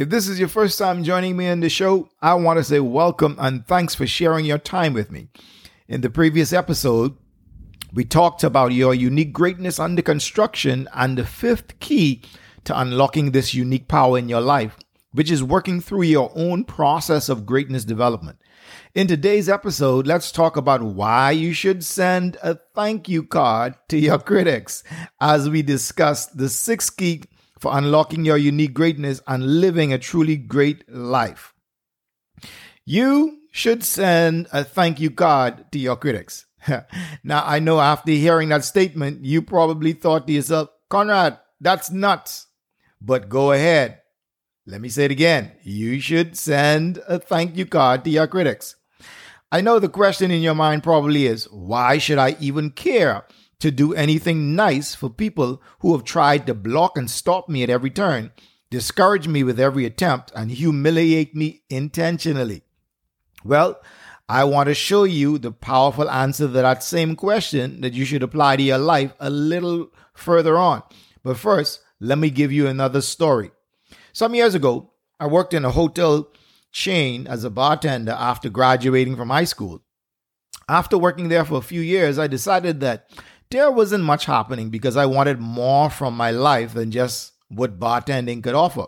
If this is your first time joining me on the show, I want to say welcome and thanks for sharing your time with me. In the previous episode, we talked about your unique greatness under construction and the fifth key to unlocking this unique power in your life, which is working through your own process of greatness development. In today's episode, let's talk about why you should send a thank you card to your critics as we discuss the sixth key for unlocking your unique greatness and living a truly great life. You should send a thank you card to your critics. now, I know after hearing that statement, you probably thought to yourself, Conrad, that's nuts. But go ahead. Let me say it again. You should send a thank you card to your critics. I know the question in your mind probably is, why should I even care to do anything nice for people who have tried to block and stop me at every turn, discourage me with every attempt, and humiliate me intentionally? Well, I want to show you the powerful answer to that same question that you should apply to your life a little further on. But first, let me give you another story. Some years ago, I worked in a hotel chain as a bartender after graduating from high school. After working there for a few years, I decided that there wasn't much happening because I wanted more from my life than just what bartending could offer.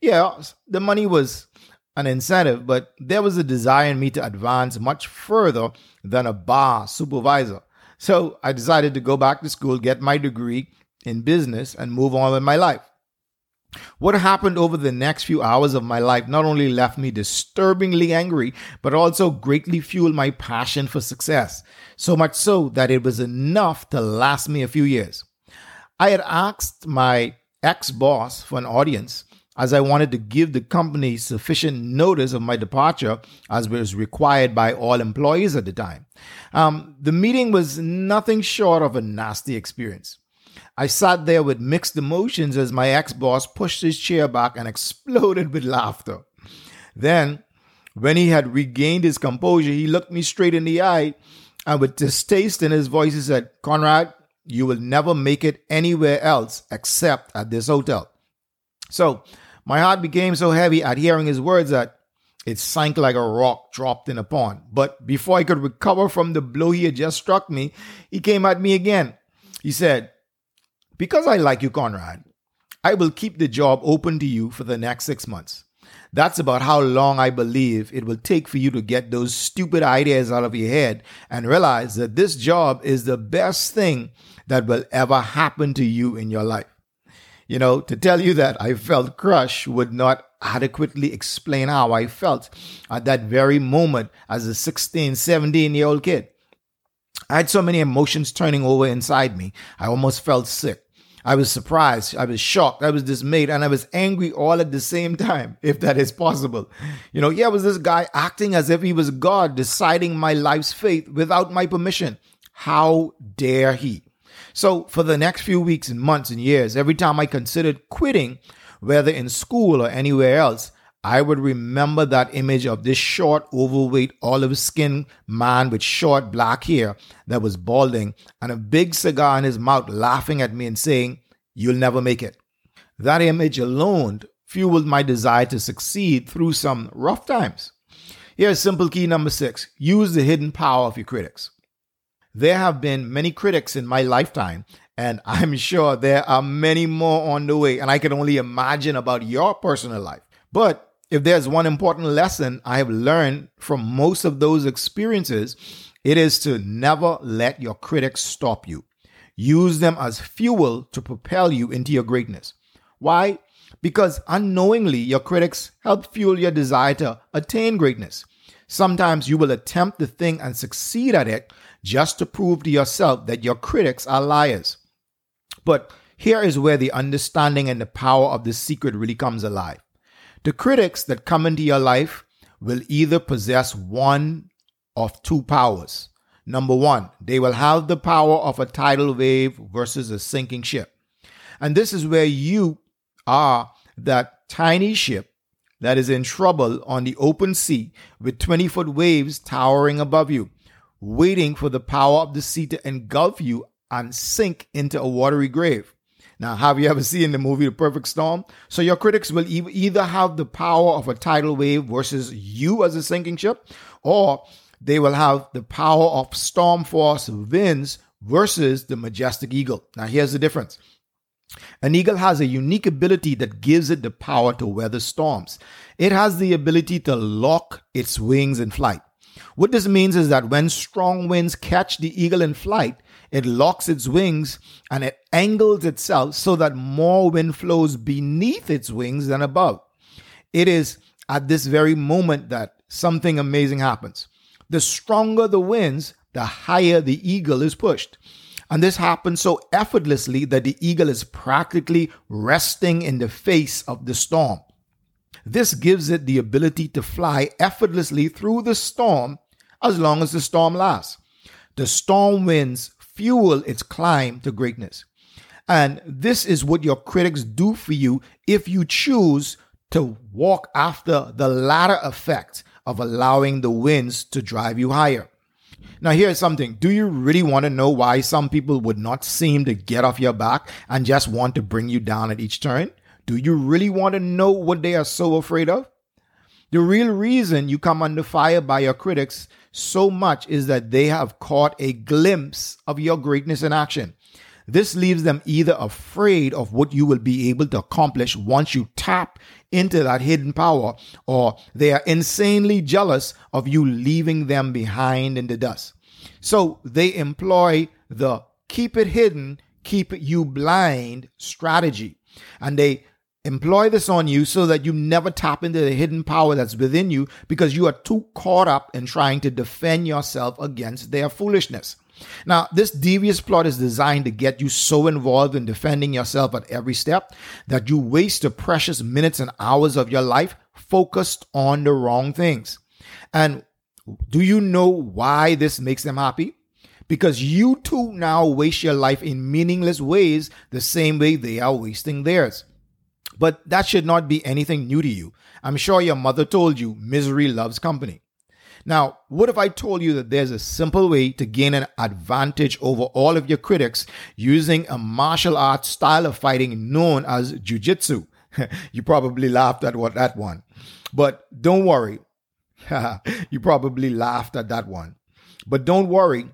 Yeah, the money was an incentive, but there was a desire in me to advance much further than a bar supervisor. So I decided to go back to school, get my degree in business, and move on with my life. What happened over the next few hours of my life not only left me disturbingly angry, but also greatly fueled my passion for success. So much so that it was enough to last me a few years. I had asked my ex boss for an audience as I wanted to give the company sufficient notice of my departure as was required by all employees at the time. Um, the meeting was nothing short of a nasty experience. I sat there with mixed emotions as my ex boss pushed his chair back and exploded with laughter. Then, when he had regained his composure, he looked me straight in the eye and with distaste in his voice, he said, Conrad, you will never make it anywhere else except at this hotel. So, my heart became so heavy at hearing his words that it sank like a rock dropped in a pond. But before I could recover from the blow he had just struck me, he came at me again. He said, because I like you, Conrad, I will keep the job open to you for the next six months. That's about how long I believe it will take for you to get those stupid ideas out of your head and realize that this job is the best thing that will ever happen to you in your life. You know, to tell you that I felt crushed would not adequately explain how I felt at that very moment as a 16, 17 year old kid. I had so many emotions turning over inside me, I almost felt sick. I was surprised, I was shocked, I was dismayed, and I was angry all at the same time, if that is possible. You know, here was this guy acting as if he was God, deciding my life's fate without my permission. How dare he? So, for the next few weeks and months and years, every time I considered quitting, whether in school or anywhere else, I would remember that image of this short, overweight, olive skinned man with short black hair that was balding and a big cigar in his mouth, laughing at me and saying, You'll never make it. That image alone fueled my desire to succeed through some rough times. Here's simple key number six use the hidden power of your critics. There have been many critics in my lifetime, and I'm sure there are many more on the way, and I can only imagine about your personal life. But if there's one important lesson I have learned from most of those experiences, it is to never let your critics stop you. Use them as fuel to propel you into your greatness. Why? Because unknowingly, your critics help fuel your desire to attain greatness. Sometimes you will attempt the thing and succeed at it just to prove to yourself that your critics are liars. But here is where the understanding and the power of the secret really comes alive. The critics that come into your life will either possess one of two powers. Number one, they will have the power of a tidal wave versus a sinking ship. And this is where you are that tiny ship that is in trouble on the open sea with 20 foot waves towering above you, waiting for the power of the sea to engulf you and sink into a watery grave. Now, have you ever seen the movie The Perfect Storm? So your critics will e- either have the power of a tidal wave versus you as a sinking ship, or they will have the power of storm force winds versus the majestic eagle. Now, here's the difference. An eagle has a unique ability that gives it the power to weather storms. It has the ability to lock its wings in flight. What this means is that when strong winds catch the eagle in flight, it locks its wings and it angles itself so that more wind flows beneath its wings than above. It is at this very moment that something amazing happens. The stronger the winds, the higher the eagle is pushed. And this happens so effortlessly that the eagle is practically resting in the face of the storm. This gives it the ability to fly effortlessly through the storm as long as the storm lasts. The storm winds fuel its climb to greatness. And this is what your critics do for you if you choose to walk after the latter effect of allowing the winds to drive you higher. Now, here's something. Do you really want to know why some people would not seem to get off your back and just want to bring you down at each turn? Do you really want to know what they are so afraid of? The real reason you come under fire by your critics so much is that they have caught a glimpse of your greatness in action. This leaves them either afraid of what you will be able to accomplish once you tap into that hidden power, or they are insanely jealous of you leaving them behind in the dust. So they employ the keep it hidden, keep you blind strategy. And they employ this on you so that you never tap into the hidden power that's within you because you are too caught up in trying to defend yourself against their foolishness. Now, this devious plot is designed to get you so involved in defending yourself at every step that you waste the precious minutes and hours of your life focused on the wrong things. And do you know why this makes them happy? Because you too now waste your life in meaningless ways the same way they are wasting theirs. But that should not be anything new to you. I'm sure your mother told you misery loves company. Now, what if I told you that there's a simple way to gain an advantage over all of your critics using a martial arts style of fighting known as jujitsu? you probably laughed at what that one. But don't worry. you probably laughed at that one. But don't worry.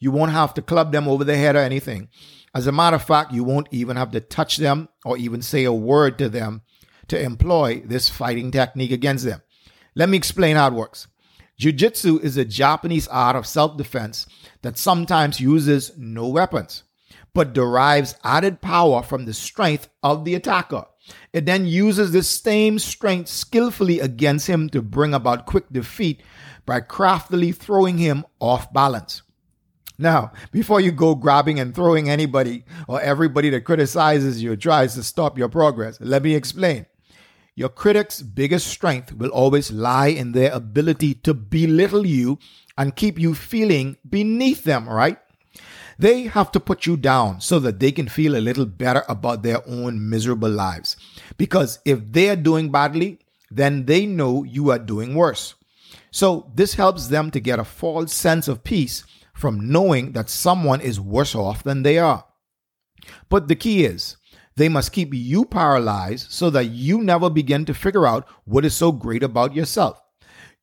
You won't have to club them over the head or anything. As a matter of fact, you won't even have to touch them or even say a word to them to employ this fighting technique against them. Let me explain how it works. Jiu-jitsu is a Japanese art of self-defense that sometimes uses no weapons, but derives added power from the strength of the attacker. It then uses this same strength skillfully against him to bring about quick defeat by craftily throwing him off balance. Now, before you go grabbing and throwing anybody or everybody that criticizes you or tries to stop your progress, let me explain. Your critic's biggest strength will always lie in their ability to belittle you and keep you feeling beneath them, right? They have to put you down so that they can feel a little better about their own miserable lives. Because if they're doing badly, then they know you are doing worse. So this helps them to get a false sense of peace from knowing that someone is worse off than they are. But the key is, they must keep you paralyzed so that you never begin to figure out what is so great about yourself.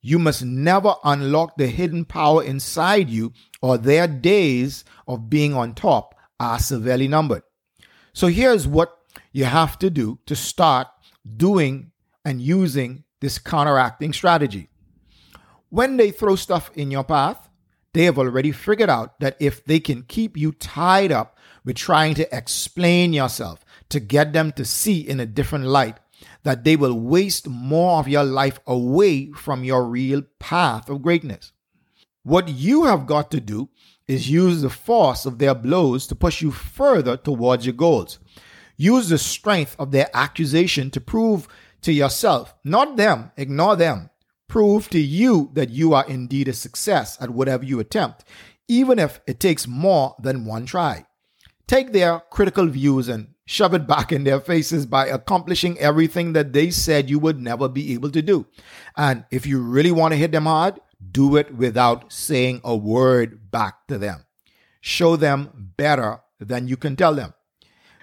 You must never unlock the hidden power inside you, or their days of being on top are severely numbered. So here's what you have to do to start doing and using this counteracting strategy. When they throw stuff in your path, they have already figured out that if they can keep you tied up with trying to explain yourself, to get them to see in a different light that they will waste more of your life away from your real path of greatness. What you have got to do is use the force of their blows to push you further towards your goals. Use the strength of their accusation to prove to yourself, not them, ignore them. Prove to you that you are indeed a success at whatever you attempt, even if it takes more than one try. Take their critical views and shove it back in their faces by accomplishing everything that they said you would never be able to do. And if you really want to hit them hard, do it without saying a word back to them. Show them better than you can tell them.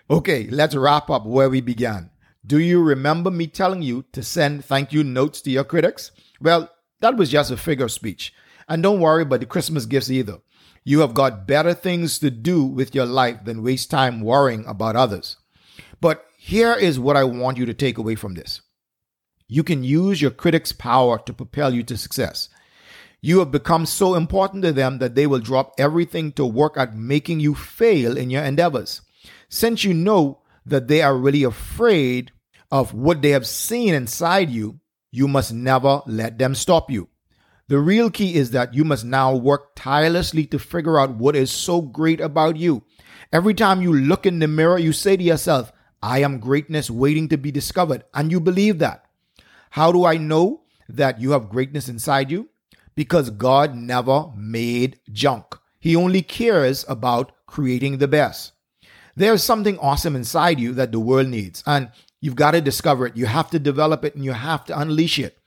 Okay, let's wrap up where we began. Do you remember me telling you to send thank you notes to your critics? Well, that was just a figure of speech. And don't worry about the Christmas gifts either. You have got better things to do with your life than waste time worrying about others. But here is what I want you to take away from this. You can use your critics' power to propel you to success. You have become so important to them that they will drop everything to work at making you fail in your endeavors. Since you know that they are really afraid of what they have seen inside you, you must never let them stop you. The real key is that you must now work tirelessly to figure out what is so great about you. Every time you look in the mirror, you say to yourself, I am greatness waiting to be discovered. And you believe that. How do I know that you have greatness inside you? Because God never made junk. He only cares about creating the best. There's something awesome inside you that the world needs, and you've got to discover it. You have to develop it and you have to unleash it.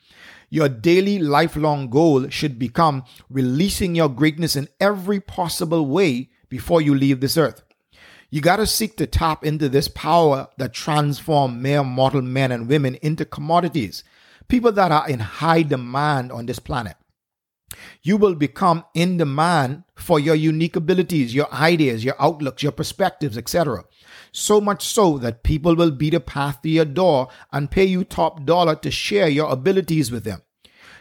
Your daily lifelong goal should become releasing your greatness in every possible way before you leave this earth. You got to seek to tap into this power that transform mere mortal men and women into commodities, people that are in high demand on this planet. You will become in demand for your unique abilities, your ideas, your outlooks, your perspectives, etc. So much so that people will beat a path to your door and pay you top dollar to share your abilities with them.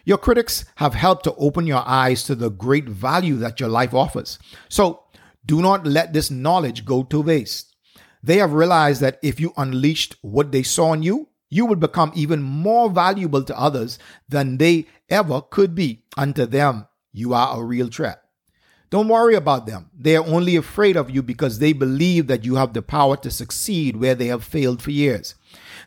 Your critics have helped to open your eyes to the great value that your life offers. So do not let this knowledge go to waste. They have realized that if you unleashed what they saw in you, you will become even more valuable to others than they ever could be. Unto them, you are a real threat. Don't worry about them. They are only afraid of you because they believe that you have the power to succeed where they have failed for years.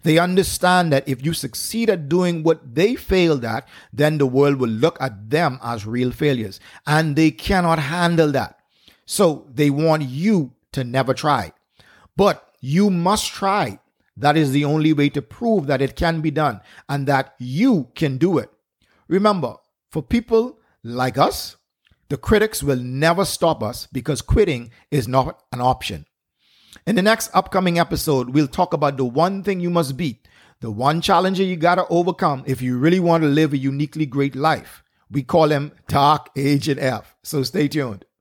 They understand that if you succeed at doing what they failed at, then the world will look at them as real failures. And they cannot handle that. So they want you to never try. But you must try. That is the only way to prove that it can be done and that you can do it. Remember, for people like us, the critics will never stop us because quitting is not an option. In the next upcoming episode, we'll talk about the one thing you must beat, the one challenger you gotta overcome if you really want to live a uniquely great life. We call him Dark Agent F. So stay tuned.